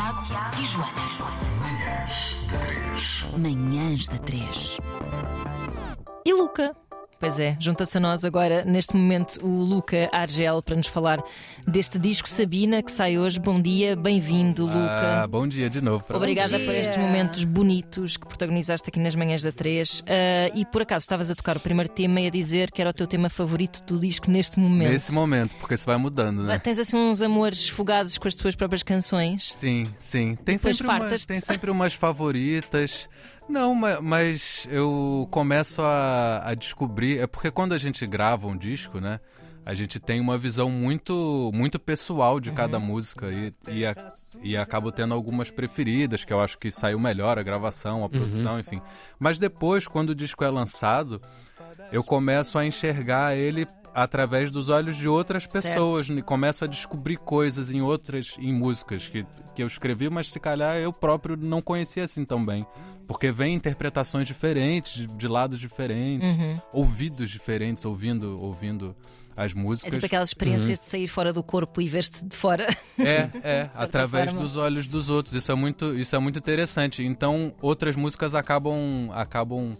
Tiago, Tiago e Joana. Manhãs da 3. Manhãs da 3. E Luca? Pois é, junta-se a nós agora, neste momento, o Luca Argel para nos falar deste disco Sabina que sai hoje. Bom dia, bem-vindo, Luca. Ah, bom dia de novo para Obrigada por estes momentos bonitos que protagonizaste aqui nas manhãs da 3. Ah, e por acaso estavas a tocar o primeiro tema e a dizer que era o teu tema favorito do disco neste momento. Nesse momento, porque isso vai mudando, né? Tens assim uns amores fugazes com as tuas próprias canções. Sim, sim. Tem Depois sempre, umas, fartas-te. tem sempre umas favoritas. Não, ma- mas eu começo a, a descobrir. É porque quando a gente grava um disco, né? A gente tem uma visão muito muito pessoal de cada música e, e, a- e acabo tendo algumas preferidas, que eu acho que saiu melhor a gravação, a produção, enfim. Mas depois, quando o disco é lançado, eu começo a enxergar ele através dos olhos de outras pessoas e começo a descobrir coisas em outras em músicas que, que eu escrevi, mas se calhar eu próprio não conhecia assim tão bem. Porque vem interpretações diferentes, de, de lados diferentes, ouvidos diferentes, ouvindo, ouvindo as É músicas. tipo aquelas experiências de sair fora do corpo e ver-te de fora. É, é, através forma. dos olhos dos outros. Isso é muito, isso é muito interessante. Então, outras músicas acabam, acabam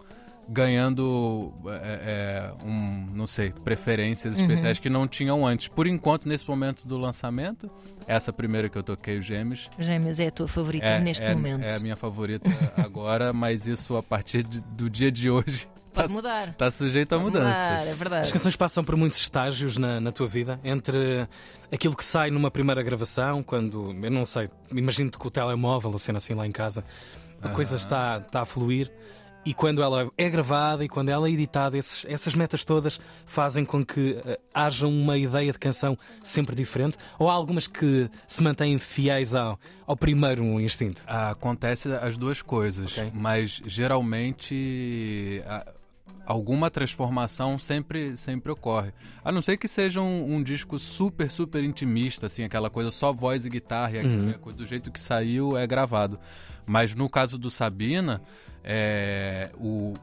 ganhando, é, é, um, não sei, preferências Uhum. especiais que não tinham antes. Por enquanto, nesse momento do lançamento, essa primeira que eu toquei, o Gêmeos, Gêmeos é a tua favorita é, neste é- momento. é a minha favorita agora, mas isso a partir de- do dia de hoje Pode tá, mudar. tá sujeito a Pode mudanças. mudar, é As verdade. canções passam por muitos estágios na, na tua vida, entre aquilo que sai numa primeira gravação, quando, eu não sei, imagino-te com o telemóvel, a cena assim lá em casa, a coisa está, está a fluir, e quando ela é gravada e quando ela é editada, esses- essas metas todas fazem com que eh, haja uma ideia de canção sempre diferente, ou há algumas que se mantêm fiéis ao, ao primeiro instinto? Ah, Acontece as duas coisas, Ok. mas geralmente a- alguma transformação sempre, sempre ocorre. A não ser que seja um, um disco super, super intimista, assim, aquela coisa só voz e guitarra, e Uhum. do jeito que saiu é gravado. Mas no caso do Sabina, é, o,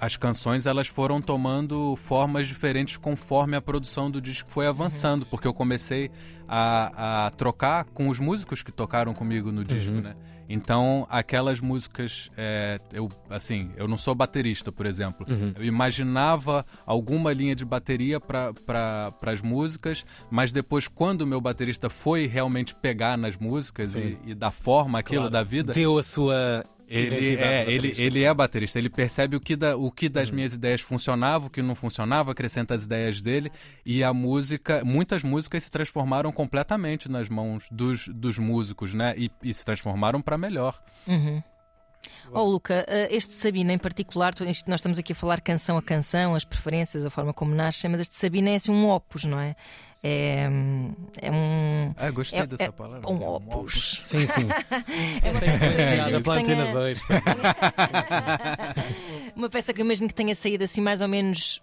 as canções elas foram tomando formas diferentes conforme a produção do disco foi avançando, porque eu comecei a, a trocar com os músicos que tocaram comigo no disco, né? Então, aquelas músicas, é, eu assim, eu não sou baterista, por exemplo. Eu imaginava alguma linha de bateria para pra, as músicas, mas depois, quando o meu baterista foi realmente pegar nas músicas e, e dar forma àquilo Claro. da vida, Deu a sua ele é, ele, baterista. ele é baterista, ele percebe o que, da, o que das minhas ideias funcionava, o que não funcionava, acrescenta as ideias dele e a música, muitas músicas se transformaram completamente nas mãos dos, dos músicos, né? E, e se transformaram para melhor. Oh, Luca, eh, este Sabina em particular, nós estamos aqui a falar canção a canção, as preferências, a forma como nascem, mas este Sabina é assim um opus, não é? É, é um. Ah, gostei É- dessa é palavra. um opus. Sim, sim. É uma peça, que tenha- 2. uma peça que eu imagino que tenha saído assim mais ou menos.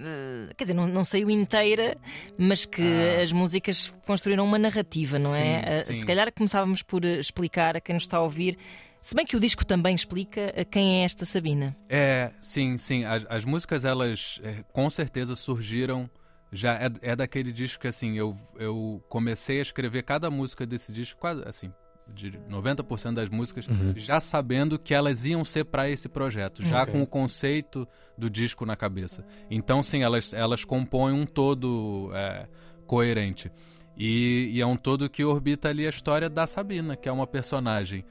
eh, Quer dizer, não, não saiu inteira, mas que as músicas construíram uma narrativa, não é? Ah. Sim, Eh, sim. Se calhar começávamos por explicar a quem nos está a ouvir, se bem que o disco também explica eh, quem é esta Sabina. É, sim, sim. As, as músicas, elas é, com certeza surgiram. Já é, é daquele disco que, assim, eu, eu comecei a escrever cada música desse disco, quase, assim, de 90% das músicas, já sabendo que elas iam ser para esse projeto, já Ok. com o conceito do disco na cabeça. Então, sim, elas, elas compõem um todo é, coerente. E, e é um todo que orbita ali a história da Sabina, que é uma personagem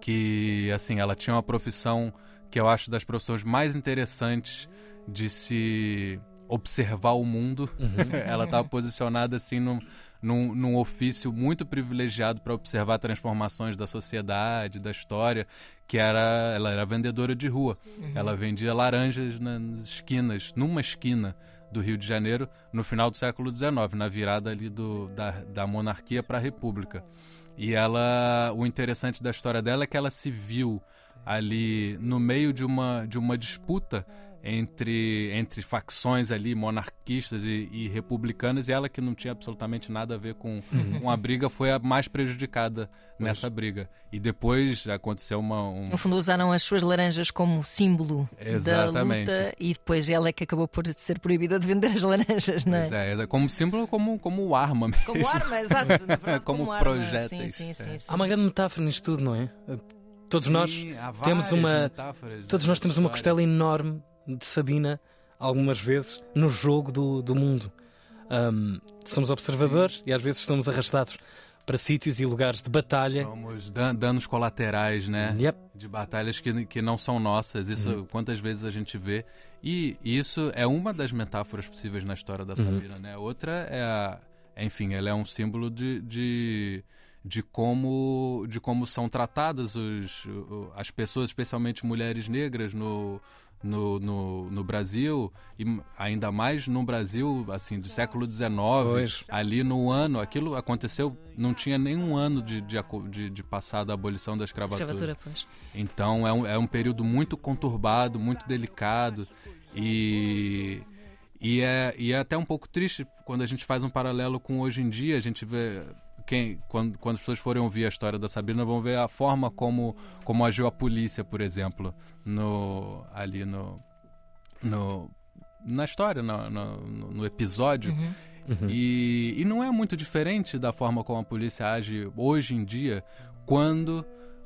que, assim, ela tinha uma profissão que eu acho das profissões mais interessantes de se observar o mundo. ela estava posicionada, assim, num, num, num ofício muito privilegiado para observar transformações da sociedade, da história, que era, ela era vendedora de rua. Ela vendia laranjas nas esquinas, numa esquina do Rio de Janeiro, no final do século XIX, na virada ali do, da, da monarquia para a república. E ela, o interessante da história dela é que ela se viu ali no meio de uma, de uma disputa entre, entre facções ali, monarquistas e, e republicanas, e ela que não tinha absolutamente nada a ver com, com a briga, foi a mais prejudicada nessa briga. E depois aconteceu uma. Um... No fundo, usaram as suas laranjas como símbolo Exatamente. da luta e depois ela é que acabou por ser proibida de vender as laranjas, não é? Pois é, é como símbolo, como, como arma mesmo. Como arma, exato. verdade, Como arma. projéteis. Sim, sim, sim, É. sim. Há uma grande metáfora nisto tudo, não é? Todos nós temos uma- Todos nós temos uma costela enorme de Sabina, algumas vezes, no jogo do, do mundo. Ahm, somos observadores e às vezes somos arrastados para sítios e lugares de batalha. Somos dan- danos colaterais, né? Yep. De batalhas que, que não são nossas. Isso, quantas vezes a gente vê. E isso é uma das metáforas possíveis na história da Sabina, né? Outra é a. Enfim, ela é um símbolo de. de de como, de como são tratadas os, as pessoas, especialmente mulheres negras, no, no, no, no Brasil, e ainda mais no Brasil, assim, do século XIX, Pois. ali no ano, aquilo aconteceu, não tinha nenhum ano de, de, de, de passar da abolição da escravatura. Escravatura, pois. Então é um, é um período muito conturbado, muito delicado e, e, é, e é até um pouco triste quando a gente faz um paralelo com hoje em dia, a gente vê quem, quando, quando as pessoas forem ouvir a história da Sabrina vão ver a forma como, como agiu a polícia, por exemplo, no, ali no, no, na história, no, no, no episódio. E, e não é muito diferente da forma como a polícia age hoje em dia, quando,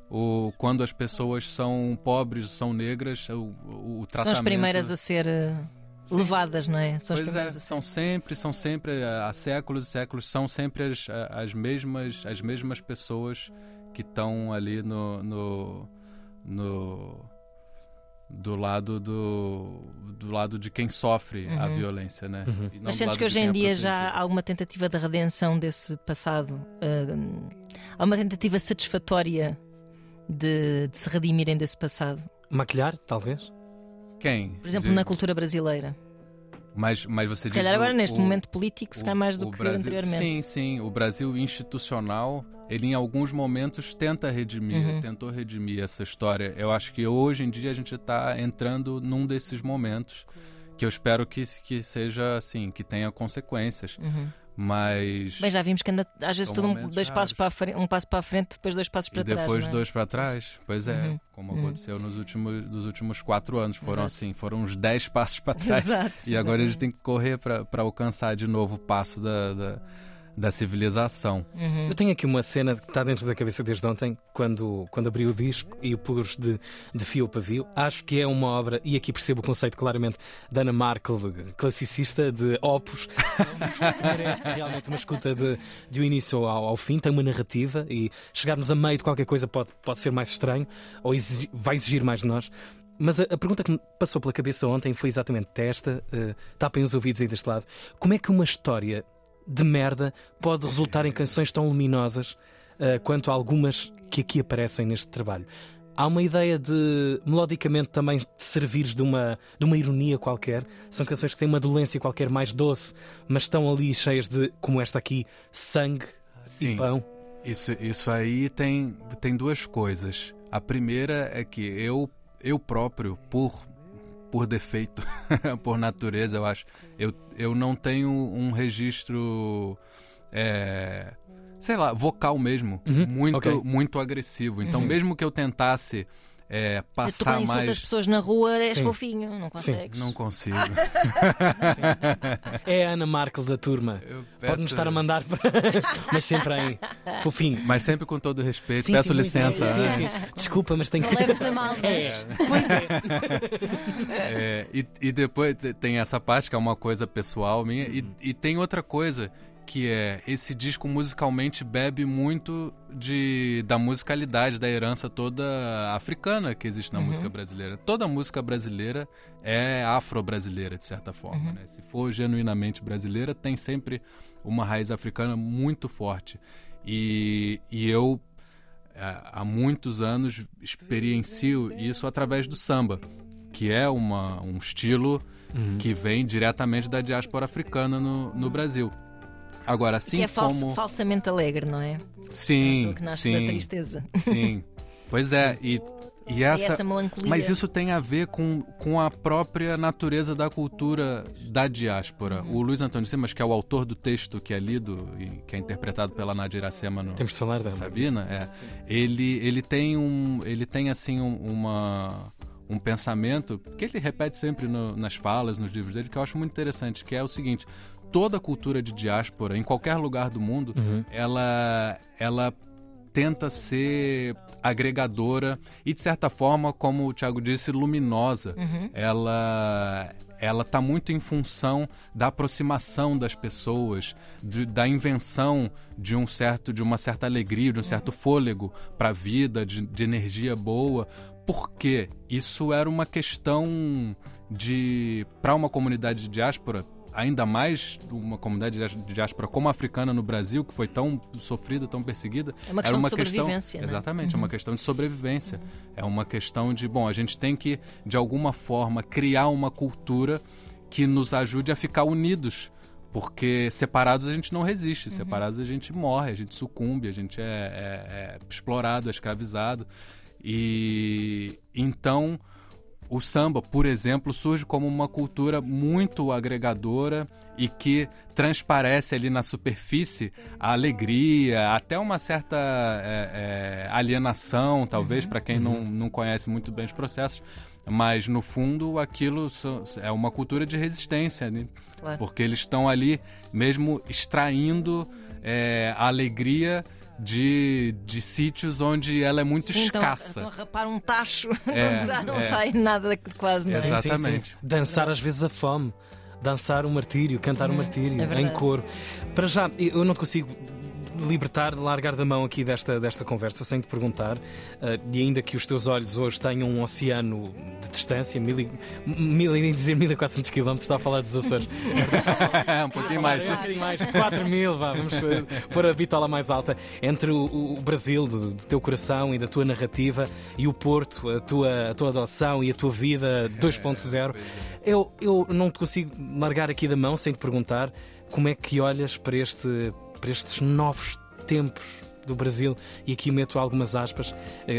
o, quando as pessoas são pobres, são negras, o, o, o tratamento... São as primeiras a ser eh, Sim. levadas, não é? São as Pois é, são sempre, são sempre, há séculos e séculos, são sempre as, as, mesmas, as mesmas pessoas que estão ali no, no, no- do lado do, do lado de quem sofre a violência, né? E não Mas sentes que hoje em é dia já há uma tentativa de redenção desse passado? Hum, há uma tentativa satisfatória de, de se redimirem desse passado? Maquilhar, talvez? Quem? Por exemplo, De- na cultura brasileira. Mas, mas você Se calhar o- agora, neste o- momento político, se calhar mais do o que Brasil, anteriormente. Sim, sim. O Brasil institucional, ele em alguns momentos tenta redimir, Uhum. tentou redimir essa história. Eu acho que hoje em dia a gente está entrando num desses momentos que eu espero que, que seja assim, que tenha consequências. Mas. Bem, já vimos que anda às vezes tudo um, dois passos raros. para a frente, um passo para a frente, depois dois passos para E trás. depois é? dois para trás, pois é, Uhum. como Uhum. aconteceu nos últimos, dos últimos quatro anos. Foram Exato. assim, foram uns dez passos para trás. Exato, e agora a gente exatamente. tem que correr para alcançar de novo o passo da, da, da civilização. Uhum. Eu tenho aqui uma cena que está dentro da cabeça desde ontem, quando, quando abri o disco e o pus de, de fio a pavio. Acho que é uma obra, e aqui percebo o conceito claramente da Ana Markel, classicista de opus. Merece realmente uma escuta de, de um início ao, ao fim, tem uma narrativa e chegarmos a meio de qualquer coisa pode, pode ser mais estranho ou exigi- vai exigir mais de nós. Mas a, a pergunta que me passou pela cabeça ontem foi exatamente esta: uh, tapem os ouvidos aí deste lado. Como é que uma história de merda pode resultar em canções tão luminosas uh, quanto algumas que aqui aparecem neste trabalho? Há uma ideia de, melodicamente, também de servires de uma, de uma ironia qualquer. São canções que têm uma dolência qualquer mais doce, mas estão ali cheias de, como esta aqui, sangue e Sim. pão. Isso, isso aí tem, tem duas coisas. A primeira é que eu, eu próprio, por, por defeito, por natureza, eu acho, eu, eu não tenho um registro. é, sei lá, vocal mesmo, Uhum, muito, ok. muito agressivo. Então, mesmo que eu tentasse é, Tu passar insultas mais. pessoas na rua és Sim. fofinho, não consegues. Não consigo. É a Ana Markel da turma. Eu Pode-nos peço- estar a mandar, para... mas sempre aí, fofinho. Mas sempre com todo respeito, Sim, peço sim, licença. Sim, sim. Desculpa, mas tenho Não que. leves a mal, mas. Pois é. É, e, e depois te- tem essa parte que é uma coisa pessoal minha, e, e tem outra coisa que é esse disco musicalmente bebe muito de da musicalidade, da herança toda africana que existe na música brasileira. Toda música brasileira é afro-brasileira, de certa forma. Né? Se for genuinamente brasileira, tem sempre uma raiz africana muito forte. E, e eu é, há muitos anos experiencio isso através do samba, que é uma, um estilo que vem diretamente da diáspora africana no, no Brasil. Agora, assim que é falso- como. falsamente alegre, não é? Sim, que nasce da sim, tristeza. sim. Pois é, e E essa, essa melancolia. Mas isso tem a ver com, com a própria natureza da cultura da diáspora. Uhum. O Luiz Antônio Simas, que é o autor do texto que é lido e que é interpretado pela Nadia Iracema no Temos de falar dela. Sabina, é, ele, ele tem um ele tem assim um, uma um pensamento que ele repete sempre no- nas falas, nos livros dele, que eu acho muito interessante, que é o seguinte: toda cultura de diáspora, em qualquer lugar do mundo, ela, ela tenta ser agregadora e, de certa forma, como o Thiago disse, luminosa. Ela ela está muito em função da aproximação das pessoas, de- da invenção de um certo de uma certa alegria, de um certo fôlego para a vida, de, de energia boa. Porque isso era uma questão de para uma comunidade de diáspora ainda mais uma comunidade de diáspora como a africana no Brasil, que foi tão sofrida, tão perseguida. É uma questão uma de sobrevivência, né? Exatamente, é uma questão de sobrevivência. É uma questão de, bom, a gente tem que, de alguma forma, criar uma cultura que nos ajude a ficar unidos. Porque separados a gente não resiste, separados a gente morre, a gente sucumbe, a gente é, é- é explorado, é escravizado. E então o samba, por exemplo, surge como uma cultura muito agregadora e que transparece ali na superfície a alegria, até uma certa é, é, alienação, talvez, para quem não, não conhece muito bem os processos. Mas, no fundo, aquilo é uma cultura de resistência, né? Claro. porque eles estão ali mesmo extraindo é, a alegria de, de sítios onde ela é muito Sim, então, escassa. então rapar um tacho É, onde já não é. sai nada quase. Exato. Exatamente. Dançar às vezes a fome. Dançar o martírio, cantar o martírio é em coro. Para já, eu não consigo libertar, largar da mão aqui desta, desta conversa sem te perguntar, eh, e ainda que os teus olhos hoje tenham um oceano de distância, mil e, mil, e dizer 1400 km, está a falar dos Açores. um pouquinho mais. Um bocadinho mais, 4 mil, vá, vamos eh, pôr a bitola mais alta. Entre o, o Brasil, do, do teu coração e da tua narrativa, e o Porto, a tua, a tua adoção e a tua vida 2.0, eu, eu não te consigo largar aqui da mão sem te perguntar como é que olhas para, este, para estes novos tempos do Brasil e aqui meto algumas aspas.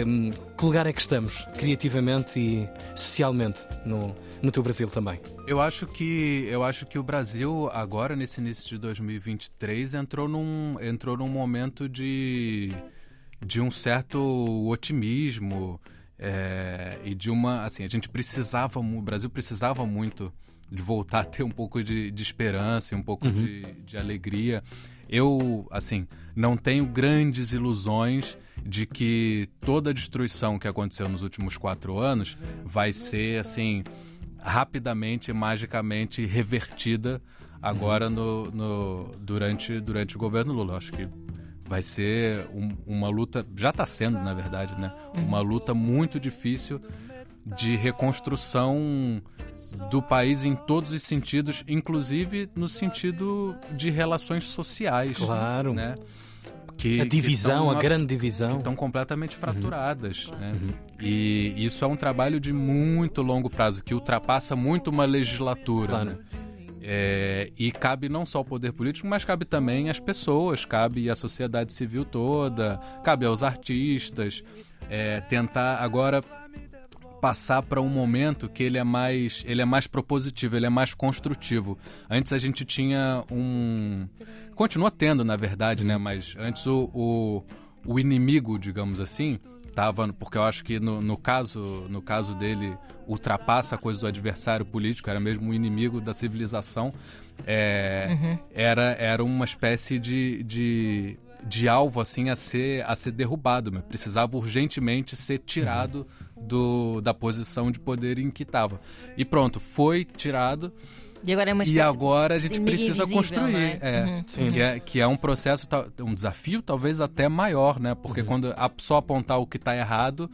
Hum, que lugar é que estamos, criativamente e socialmente, no, no teu Brasil também? Eu acho que eu acho que o Brasil agora nesse início de 2023 entrou num entrou num momento de de um certo otimismo é, e de uma assim a gente precisava o Brasil precisava muito de voltar a ter um pouco de, de esperança e um pouco de, de alegria eu assim não tenho grandes ilusões de que toda a destruição que aconteceu nos últimos quatro anos vai ser assim rapidamente, magicamente revertida agora no, no- durante, durante o governo Lula. Eu Acho que vai ser um- uma luta, já está sendo, na verdade, né? Uma luta muito difícil de reconstrução do país em todos os sentidos, inclusive no sentido de relações sociais. Claro. Né? Que, A que divisão, tão a uma- grande divisão. estão completamente fraturadas. Né? E isso é um trabalho de muito longo prazo, que ultrapassa muito uma legislatura. Claro. né? É, e cabe não só o poder político, mas cabe também às pessoas, cabe à sociedade civil toda, cabe aos artistas, é, tentar agora passar para um momento que ele é mais ele é mais propositivo, ele é mais construtivo. Antes a gente tinha um continua tendo na verdade, né? Mas antes o, o, o inimigo, digamos assim, tava porque eu acho que no, no caso no caso dele ultrapassa a coisa do adversário político, era mesmo um inimigo da civilização. É, era era uma espécie de, de de alvo assim a ser a ser derrubado, precisava urgentemente ser tirado do, da posição de poder em que estava. E pronto, foi tirado E agora é uma e agora a gente precisa invisível, construir. não é? Uhum. Sim. Que, é, que é um processo, um desafio talvez até maior, né? Porque quando a, só apontar o que está errado,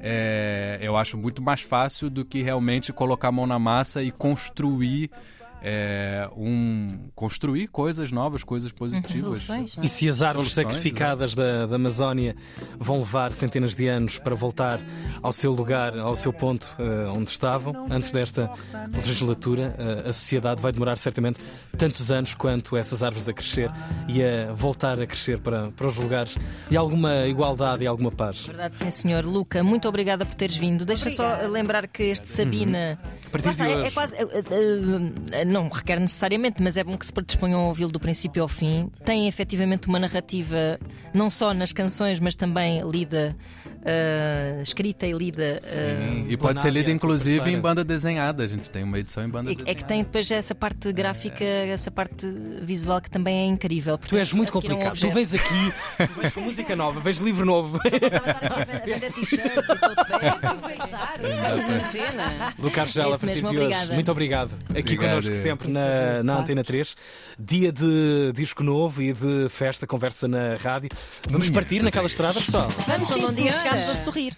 é, eu acho muito mais fácil do que realmente colocar a mão na massa e construir é, um construir coisas novas, coisas positivas. Soluções. E se as árvores Soluções, sacrificadas da, da Amazónia vão levar centenas de anos para voltar ao seu lugar, ao seu ponto eh, onde estavam, antes desta legislatura, eh, a sociedade vai demorar certamente tantos anos quanto essas árvores a crescer e a voltar a crescer para, para os lugares de alguma igualdade e alguma paz. Verdade, sim, senhor. Luca, muito obrigada por teres vindo. Deixa só lembrar que este Sabina. A partir de é, é hoje. quase. é, é, é, não requer necessariamente, mas é bom que se predisponham a ouvi-lo do princípio ao fim. Tem efetivamente uma narrativa, não só nas canções, mas também lida, ah, escrita e lida. ah, E pode ser lida, Planária, inclusive, em banda desenhada. A gente tem uma edição em banda é, desenhada. é que tem depois essa parte gráfica, essa parte visual que também é incrível. Tu és muito adquiram um complicado. Tu vens aqui, tu vens com música nova, vens livro novo. A vender t-shirts todo bem. Aproveitar, estamos em quarentena. do Cargela, a Isso partir mesmo, de hoje. obrigada. Muito obrigado. Aqui Obrigado. connosco sempre na, na Antena 3. Dia de disco novo e de festa, conversa na rádio. Vamos partir naquela estrada, pessoal. Vamos, sim, senhora. chegámos a sorrir.